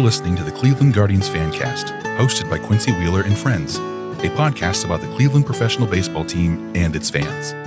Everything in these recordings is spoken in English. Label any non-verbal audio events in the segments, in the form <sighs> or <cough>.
listening to the Cleveland Guardians Fancast, hosted by Quincy Wheeler and Friends, a podcast about the Cleveland professional baseball team and its fans.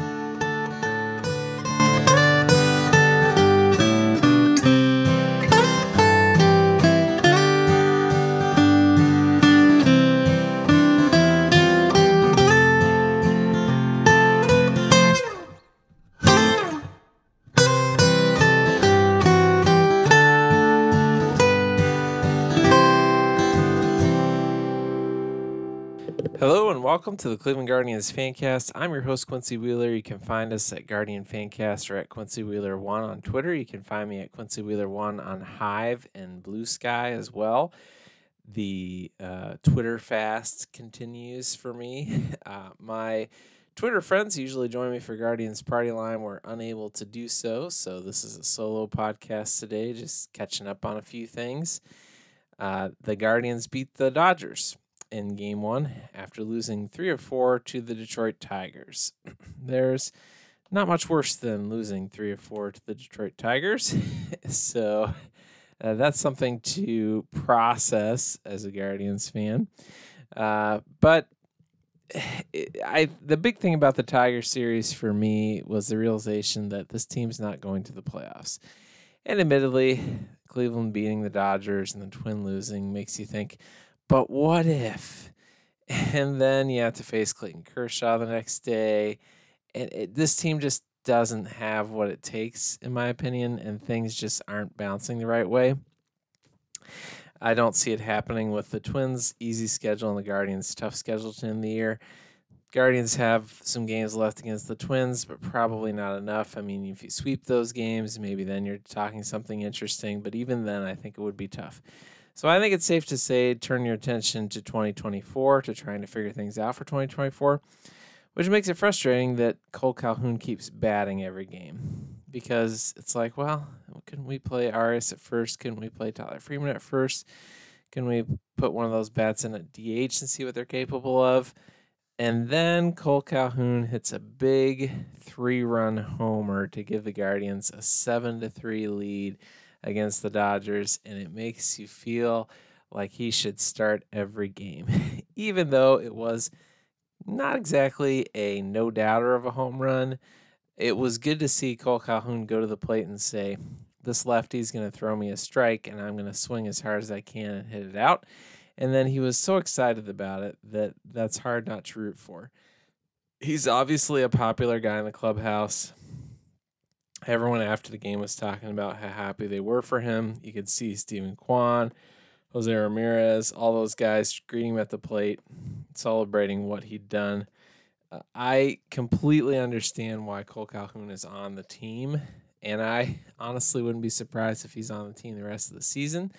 Hello and welcome to the Cleveland Guardians Fancast. I'm your host Quincy Wheeler. You can find us at Guardian Fancast or at Quincy Wheeler One on Twitter. You can find me at Quincy Wheeler One on Hive and Blue Sky as well. The uh, Twitter fast continues for me. <laughs> Uh, my Twitter friends usually join me for Guardians Party Line. We're unable to do so, so this is a solo podcast today, just catching up on a few things. Uh, the Guardians beat the Dodgers in game one after losing three or four to the Detroit Tigers. <clears throat> There's not much worse than losing three or four to the Detroit Tigers. <laughs> so uh, that's something to process as a Guardians fan. Uh, but <sighs> I the big thing about the Tiger series for me was the realization that this team's not going to the playoffs. And admittedly, Cleveland beating the Dodgers and the Twin losing makes you think, but what if? <laughs> And then you have to face Clayton Kershaw the next day. And it, this team just doesn't have what it takes, in my opinion, and things just aren't bouncing the right way. I don't see it happening with the Twins' easy schedule and the Guardians' tough schedule to end the year. Guardians have some games left against the Twins, but probably not enough. I mean, if you sweep those games, maybe then you're talking something interesting, but even then, I think it would be tough. So I think it's safe to say turn your attention to 2024 to trying to figure things out for 2024, which makes it frustrating that Kole Calhoun keeps batting every game because it's like, well, couldn't we play Arias at first? Couldn't we play Tyler Freeman at first? Can we put one of those bats in at DH and see what they're capable of? And then Kole Calhoun hits a big three-run homer to give the Guardians a seven to three lead against the Dodgers, and it makes you feel like he should start every game, <laughs> even though it was not exactly a no doubter of a home run. It was good to see Kole Calhoun go to the plate and say, This lefty's going to throw me a strike, and I'm going to swing as hard as I can and hit it out. And then he was so excited about it that that's hard not to root for. He's obviously a popular guy in the clubhouse everyone after the game was talking about how happy they were for him. You could see Steven Kwan, Jose Ramirez, all those guys greeting him at the plate, celebrating what he'd done. Uh, I completely understand why Kole Calhoun is on the team, and I honestly wouldn't be surprised if he's on the team the rest of the season.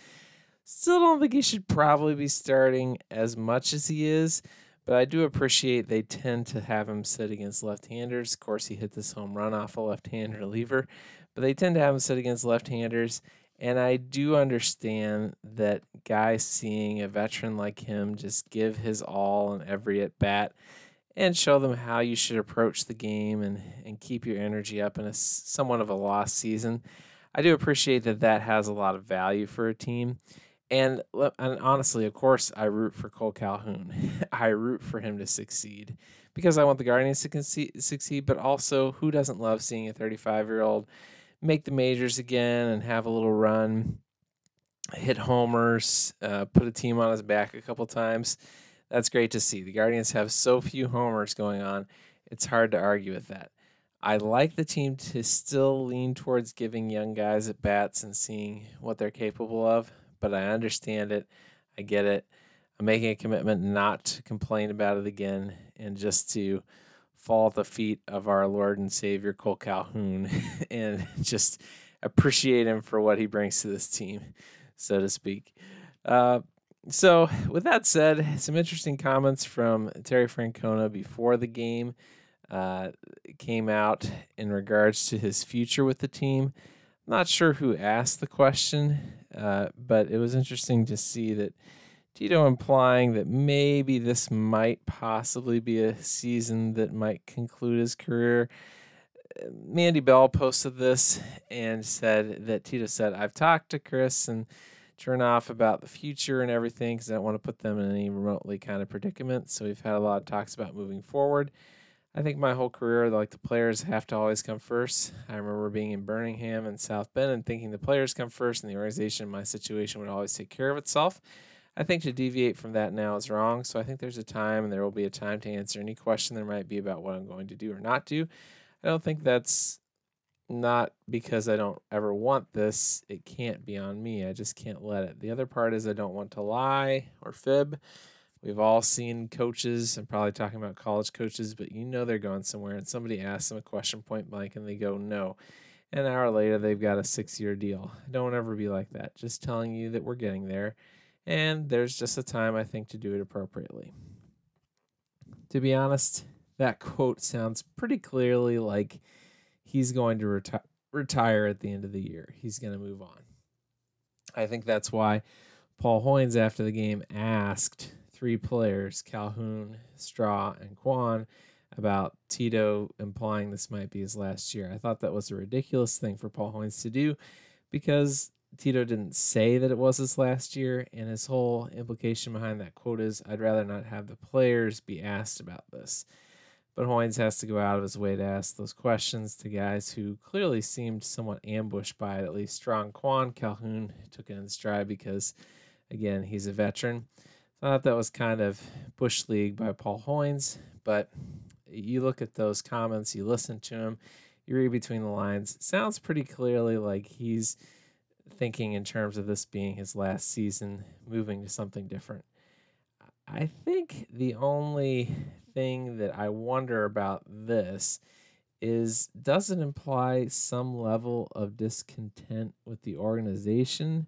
Still don't think he should probably be starting as much as he is. But I do appreciate they tend to have him sit against left-handers. Of course, he hit this home run off a left-hander reliever, but they tend to have him sit against left-handers. And I do understand that guys seeing a veteran like him just give his all in every at bat and show them how you should approach the game and, and keep your energy up in a somewhat of a lost season. I do appreciate that that has a lot of value for a team. And, and honestly, of course, I root for Kole Calhoun. <laughs> I root for him to succeed because I want the Guardians to succeed, but also who doesn't love seeing a 35 year old make the majors again and have a little run, hit homers, uh, put a team on his back a couple times? That's great to see. The Guardians have so few homers going on, it's hard to argue with that. I like the team to still lean towards giving young guys at bats and seeing what they're capable of but I understand it. I get it. I'm making a commitment not to complain about it again and just to fall at the feet of our Lord and Savior Kole Calhoun <laughs> and just appreciate him for what he brings to this team, so to speak. Uh, so, with that said, some interesting comments from Terry Francona before the game uh, came out in regards to his future with the team. Not sure who asked the question, uh, but it was interesting to see that Tito implying that maybe this might possibly be a season that might conclude his career. Mandy Bell posted this and said that Tito said, I've talked to Chris and Chernoff about the future and everything because I don't want to put them in any remotely kind of predicament. So we've had a lot of talks about moving forward. I think my whole career, like the players have to always come first. I remember being in Birmingham and South Bend and thinking the players come first and the organization, my situation would always take care of itself. I think to deviate from that now is wrong. So I think there's a time and there will be a time to answer any question there might be about what I'm going to do or not do. I don't think that's not because I don't ever want this. It can't be on me. I just can't let it. The other part is I don't want to lie or fib. We've all seen coaches, I'm probably talking about college coaches, but you know they're going somewhere and somebody asks them a question point blank and they go no. An hour later, they've got a six year deal. Don't ever be like that. Just telling you that we're getting there. And there's just a time, I think, to do it appropriately. To be honest, that quote sounds pretty clearly like he's going to reti- retire at the end of the year. He's going to move on. I think that's why Paul Hoynes, after the game, asked three players, Calhoun, Straw, and Kwan, about Tito implying this might be his last year. I thought that was a ridiculous thing for Paul Hoynes to do because Tito didn't say that it was his last year, and his whole implication behind that quote is I'd rather not have the players be asked about this. But Hoynes has to go out of his way to ask those questions to guys who clearly seemed somewhat ambushed by it. At least Strong Kwan Calhoun took it in stride because, again, he's a veteran. I thought that was kind of bush league by Paul Hoynes. But you look at those comments, you listen to him, you read between the lines. sounds pretty clearly like he's thinking in terms of this being his last season, moving to something different. I think the only thing that I wonder about this is does it imply some level of discontent with the organization?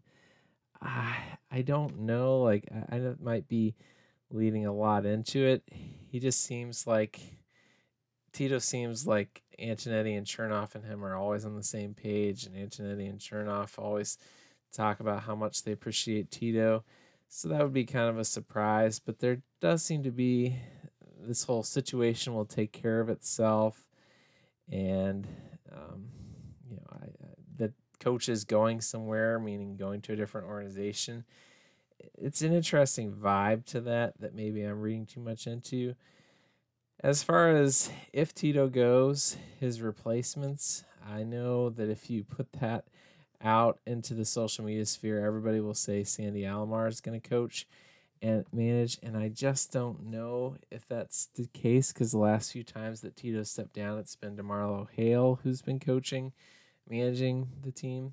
I I don't know. Like I, I might be leading a lot into it. He just seems like Tito seems like Antonetti and Chernoff and him are always on the same page, and Antonetti and Chernoff always talk about how much they appreciate Tito. So that would be kind of a surprise, but there does seem to be this whole situation will take care of itself, and um, the coach is going somewhere, meaning going to a different organization. It's an interesting vibe to that that maybe I'm reading too much into. As far as if Tito goes, his replacements, I know that if you put that out into the social media sphere, everybody will say Sandy Alomar is going to coach and manage. And I just don't know if that's the case because the last few times that Tito stepped down, it's been DeMarlo Hale who's been coaching, managing the team.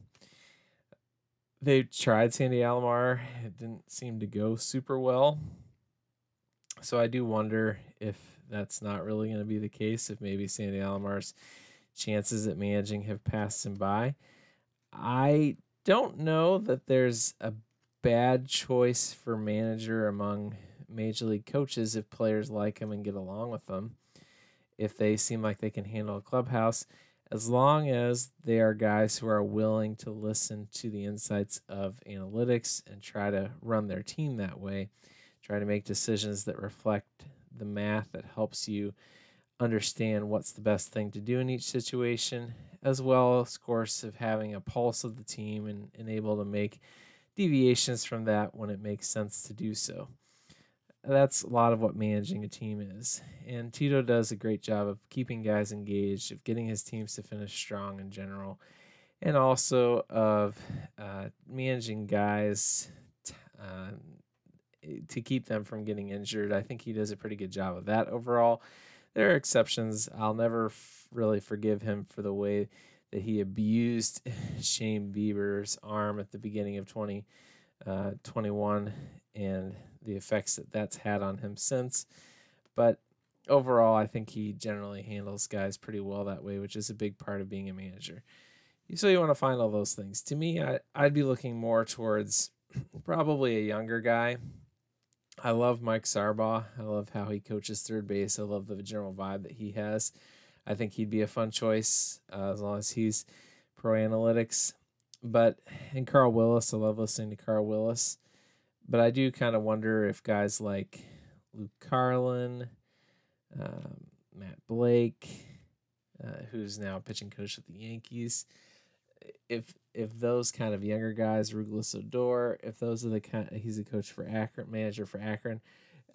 They tried Sandy Alomar. It didn't seem to go super well. So I do wonder if that's not really going to be the case, if maybe Sandy Alomar's chances at managing have passed him by. I don't know that there's a bad choice for manager among major league coaches if players like him and get along with them. If they seem like they can handle a clubhouse, as long as they are guys who are willing to listen to the insights of analytics and try to run their team that way, try to make decisions that reflect the math that helps you understand what's the best thing to do in each situation, as well as, of course, of having a pulse of the team and, and able to make deviations from that when it makes sense to do so. That's a lot of what managing a team is. And Tito does a great job of keeping guys engaged, of getting his teams to finish strong in general, and also of uh, managing guys t- uh, to keep them from getting injured. I think he does a pretty good job of that overall. There are exceptions. I'll never f- really forgive him for the way that he abused <laughs> Shane Bieber's arm at the beginning of 2021 uh, and the effects that that's had on him since. But overall, I think he generally handles guys pretty well that way, which is a big part of being a manager. So you want to find all those things. To me, I, I'd be looking more towards <clears throat> probably a younger guy. I love Mike Sarbaugh. I love how he coaches third base. I love the general vibe that he has. I think he'd be a fun choice uh, as long as he's pro analytics. But and Carl Willis, I love listening to Carl Willis. But I do kind of wonder if guys like Luke Carlin, um, Matt Blake, uh, who's now pitching coach with the Yankees, if if those kind of younger guys, Rouglas Odor, if those are the kind, he's a coach for Akron, manager for Akron.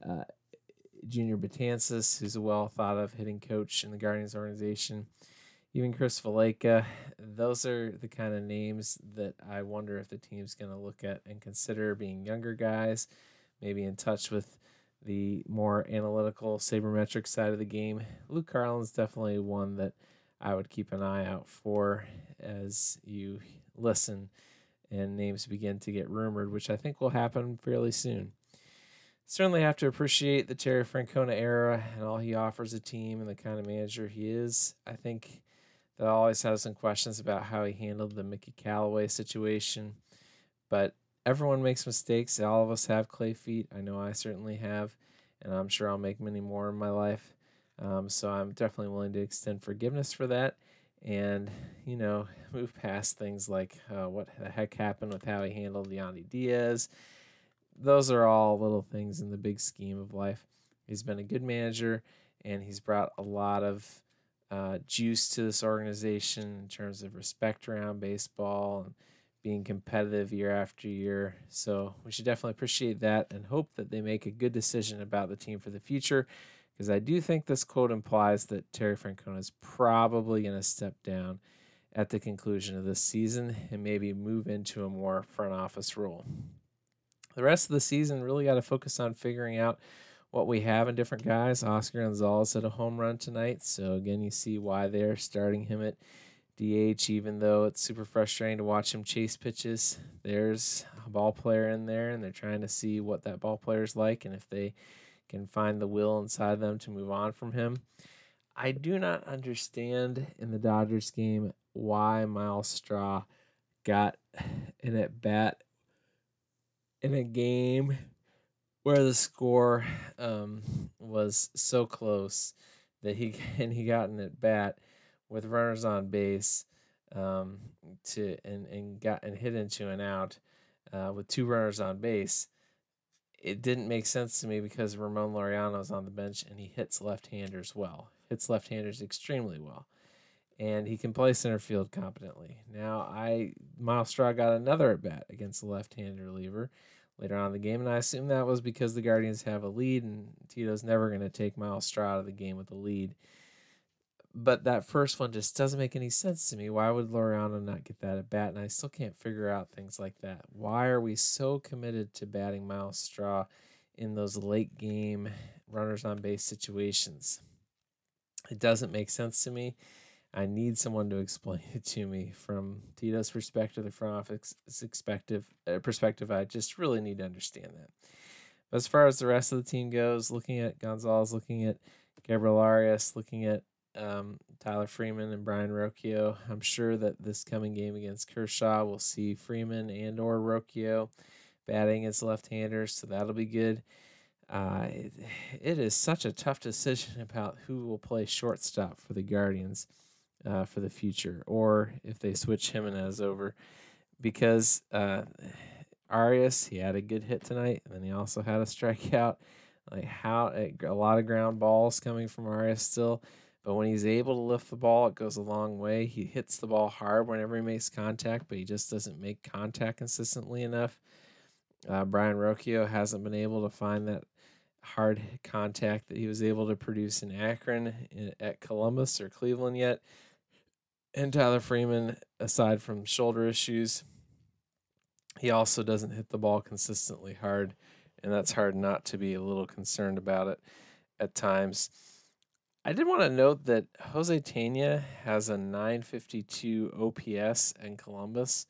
Uh, Junior Betances, who's a well thought of hitting coach in the Guardians organization. Even Chris Valaika. Those are the kind of names that I wonder if the team's going to look at and consider being younger guys, maybe in touch with the more analytical sabermetric side of the game. Luke Carlin's definitely one that I would keep an eye out for as you listen and names begin to get rumored, which I think will happen fairly soon certainly have to appreciate the Terry Francona era and all he offers a team and the kind of manager he is. I think that I always have some questions about how he handled the Mickey Callaway situation, but everyone makes mistakes. All of us have clay feet. I know I certainly have, and I'm sure I'll make many more in my life. Um, so I'm definitely willing to extend forgiveness for that and, you know, <laughs> move past things like uh, what the heck happened with how he handled Yandy Diaz those are all little things in the big scheme of life. He's been a good manager, and he's brought a lot of uh, juice to this organization in terms of respect around baseball and being competitive year after year. So we should definitely appreciate that and hope that they make a good decision about the team for the future. Because I do think this quote implies that Terry Francona is probably going to step down at the conclusion of this season and maybe move into a more front office role the rest of the season really got to focus on figuring out what we have in different guys. Oscar Gonzalez hit a home run tonight, so again, you see why they're starting him at DH, even though it's super frustrating to watch him chase pitches. There's a ball player in there, and they're trying to see what that ball player is like and if they can find the will inside them to move on from him. I do not understand in the Dodgers game why Myles Straw got <sighs> an at bat in a game where the score um, was so close that he <laughs> and he got an at bat with runners on base um, to and, and got and hit into an out uh, with two runners on base. It didn't make sense to me because Ramon Laureano is on the bench and he hits left-handers well, hits left-handers extremely well, and he can play center field competently. Now I Myles Straw got another at bat against the left-hand reliever later on in the game. And I assume that was because the Guardians have a lead and Tito's never going to take Myles Straw out of the game with a lead. But that first one just doesn't make any sense to me. Why would Laureano not get that at bat? And I still can't figure out things like that. Why are we so committed to batting Myles Straw in those late game runners on base situations? It doesn't make sense to me. I need someone to explain <laughs> it to me from Tito's perspective, the front office perspective. Uh, perspective, I just really need to understand that. But as far as the rest of the team goes, looking at Gonzalez, looking at Gabriel Arias, looking at um, Tyler Freeman and Brayan Rocchio, I'm sure that this coming game against Kershaw, we'll see Freeman and or Rocchio batting as left-handers, so that'll be good. Uh, it, <sighs> it is such a tough decision <laughs> about who will play shortstop for the Guardians uh, for the future, or if they switch Gimenez over, because uh, Arias he had a good hit tonight, and then he also had a strikeout. Like how a lot of ground balls coming from Arias still, but when he's able to lift the ball, it goes a long way. He hits the ball hard whenever he makes contact, but he just doesn't make contact consistently enough. Uh, Brayan Rocchio hasn't been able to find that hard contact that he was able to produce in Akron at Columbus or Cleveland yet and Tyler Freeman, aside from shoulder issues, he also doesn't hit the ball consistently hard, and that's hard not to be a little concerned about it at times. I did want to note that Jose Tena has a 952 OPS in Columbus.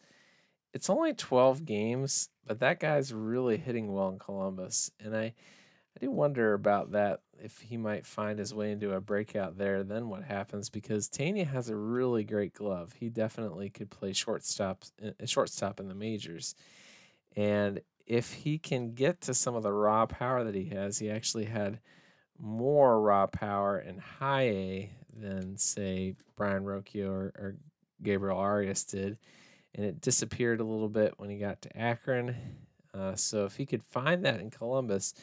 It's only 12 games, but that guy's really hitting well in Columbus. And I, I do wonder about that if he might find his way into a breakout there, then what happens? Because Tena has a really great glove. He definitely could play shortstop, uh, shortstop in the majors. And if he can get to some of the raw power that he has, he actually had more raw power in high A than, say, Brayan Rocchio or, or Gabriel Arias did. And it disappeared a little bit when he got to Akron. Uh, so if he could find that in Columbus,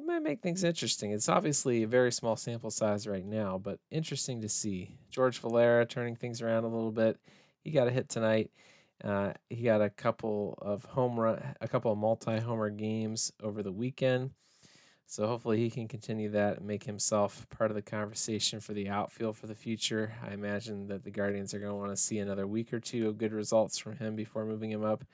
it might make things interesting. It's obviously a very small sample size right now, but interesting to see. George Valera turning things around a little bit. he got a hit tonight. Uh, he got a couple of home run, a couple of multi-homer games over the weekend. So hopefully he can continue that and make himself part of the conversation for the outfield for the future. I imagine that the Guardians are going to want to see another week or two of good results from him before moving him up.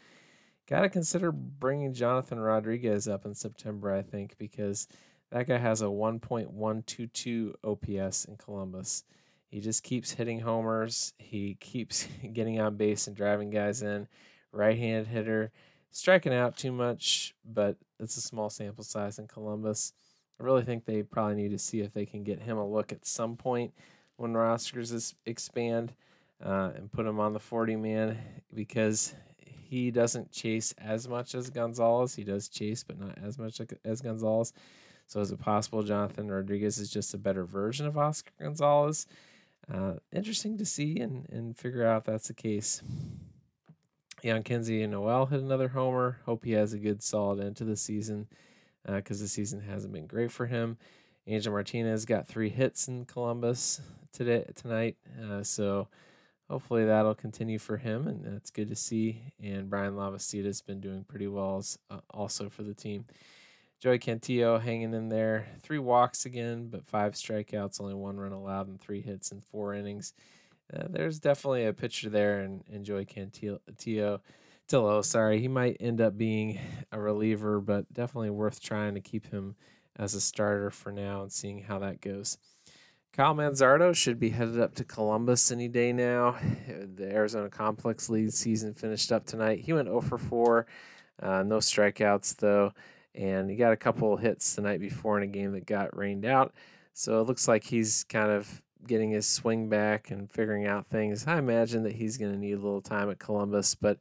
Got to consider bringing Jonathan Rodriguez up in September, I think, because that guy has a 1.122 OPS in Columbus. He just keeps hitting homers. He keeps <laughs> getting on base and driving guys in. Right hand hitter, striking out too much, but it's a small sample size in Columbus. I really think they probably need to see if they can get him a look at some point when rosters expand uh, and put him on the 40 man because he doesn't chase as much as Gonzalez. He does chase, but not as much as Gonzalez. So is it possible Jonathan Rodriguez is just a better version of Oscar Gonzalez? Uh, interesting to see and, and figure out if that's the case. Jhonkensy Noel hit another homer. Hope he has a good solid end to the season because uh, the season hasn't been great for him. Angel Martinez got three hits in Columbus today tonight, uh, so hopefully that'll continue for him, and that's good to see. And Bryan Lavastida has been doing pretty well uh, also for the team. Joey Cantillo hanging in there. Three walks again, but five strikeouts, only one run allowed, and three hits in four innings. Uh, there's definitely a pitcher there, and, and Joey Cantillo. Tillo, sorry, he might end up being a reliever, but definitely worth trying to keep him as a starter for now and seeing how that goes. Kyle Manzardo should be headed up to Columbus any day now. The Arizona Complex League season finished up tonight. He went 0 for 4, uh, no strikeouts though and he got a couple hits the night before in a game that got rained out. So it looks like he's kind of getting his swing back and figuring out things. I imagine that he's going to need a little time at Columbus, but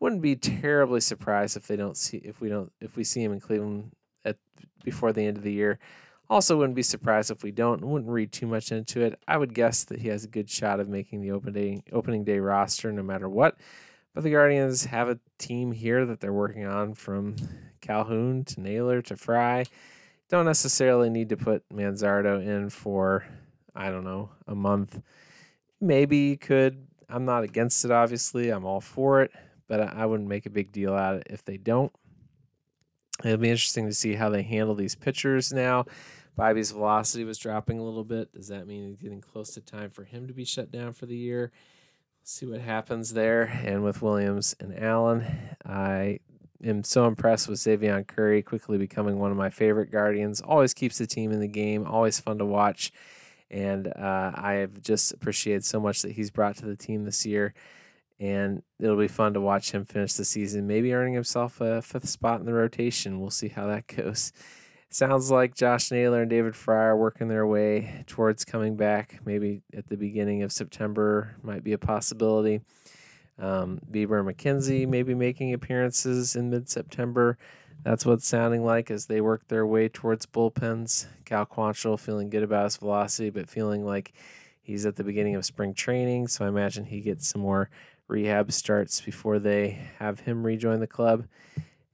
wouldn't be terribly surprised if they don't see if we don't if we see him in Cleveland at before the end of the year. Also, wouldn't be surprised if we don't. Wouldn't read too much into it. I would guess that he has a good shot of making the open day opening day roster no matter what. But the Guardians have a team here that they're working on from Calhoun to Naylor to Fry. Don't necessarily need to put Manzardo in for, I don't know, a month. Maybe you could. I'm not against it, obviously. I'm all for it, but I wouldn't make a big deal out of it if they don't. It'll be interesting to see how they handle these pitchers now. Bibby's velocity was dropping a little bit. Does that mean it's getting close to time for him to be shut down for the year? see what happens there. And with Williams and Allen, I am so impressed with Xzavion Curry quickly becoming one of my favorite Guardians. Always keeps the team in the game, always fun to watch. And uh, I have just appreciated so much that he's brought to the team this year. And it'll be fun to watch him finish the season, maybe earning himself a fifth spot in the rotation. We'll see how that <laughs> goes. Sounds like Josh Naylor and David Fry are working their way towards coming back. Maybe at the beginning of September might be a possibility. Um, Bieber and McKenzie maybe making appearances in mid September. That's what's sounding like as they work their way towards bullpens. Cal Quantrill feeling good about his velocity, but feeling like he's at the beginning of spring training. So I imagine he gets some more rehab starts before they have him rejoin the club.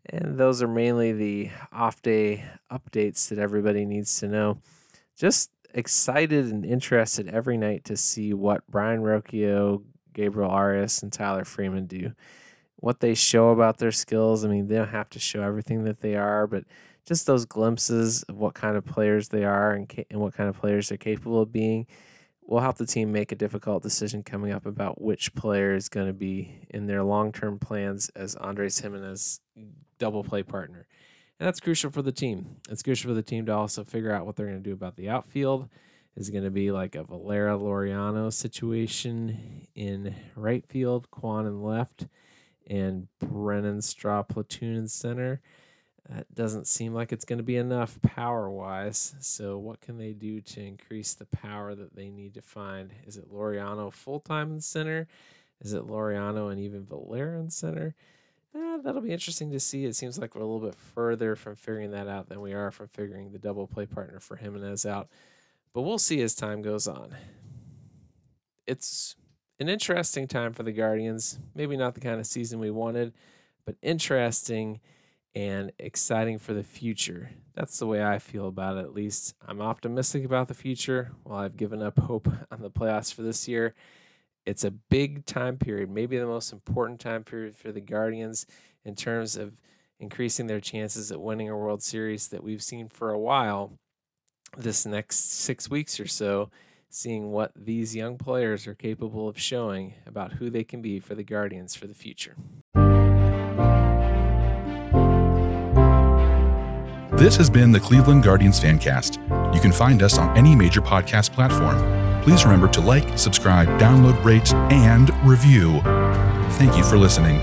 And those are mainly the off day updates that everybody needs to know. Just excited and interested every night to see what Brayan Rocchio, Gabriel Arias, and Tyler Freeman do. What they show about their skills. I mean, they don't have to show everything that they are, but just those glimpses of what kind of players they are and, ca- and what kind of players they're capable of being will help the team make a difficult decision coming up about which player is going to be in their long term plans as Andres Gimenez double play partner. And that's crucial for the team. It's crucial for the team to also figure out what they're going to do about the outfield is going to be like a Valera Laureano situation in right field, Kwan in left, and Brennan Straw platoon in center. That doesn't seem like it's going to be enough power wise. So, what can they do to increase the power that they need to find? Is it Laureano full time in center? Is it Laureano and even Valera in center? Eh, that'll be interesting to see. It seems like we're a little bit further from figuring that out than we are from figuring the double play partner for Gimenez out. But we'll see as time goes on. It's an interesting time for the Guardians. Maybe not the kind of season we wanted, but interesting and exciting for the future. That's the way I feel about it, at least. I'm optimistic about the future. While I've given up hope <laughs> on the playoffs for this year, it's a big time period, maybe the most important time period for the Guardians in terms of increasing their chances at winning a World Series that we've seen for a while. This next six weeks or so, seeing what these young players are capable of showing about who they can be for the Guardians for the future. This has been the Cleveland Guardians Fancast. You can find us on any major podcast platform. Please remember to like, subscribe, download, rate, and review. Thank you for listening.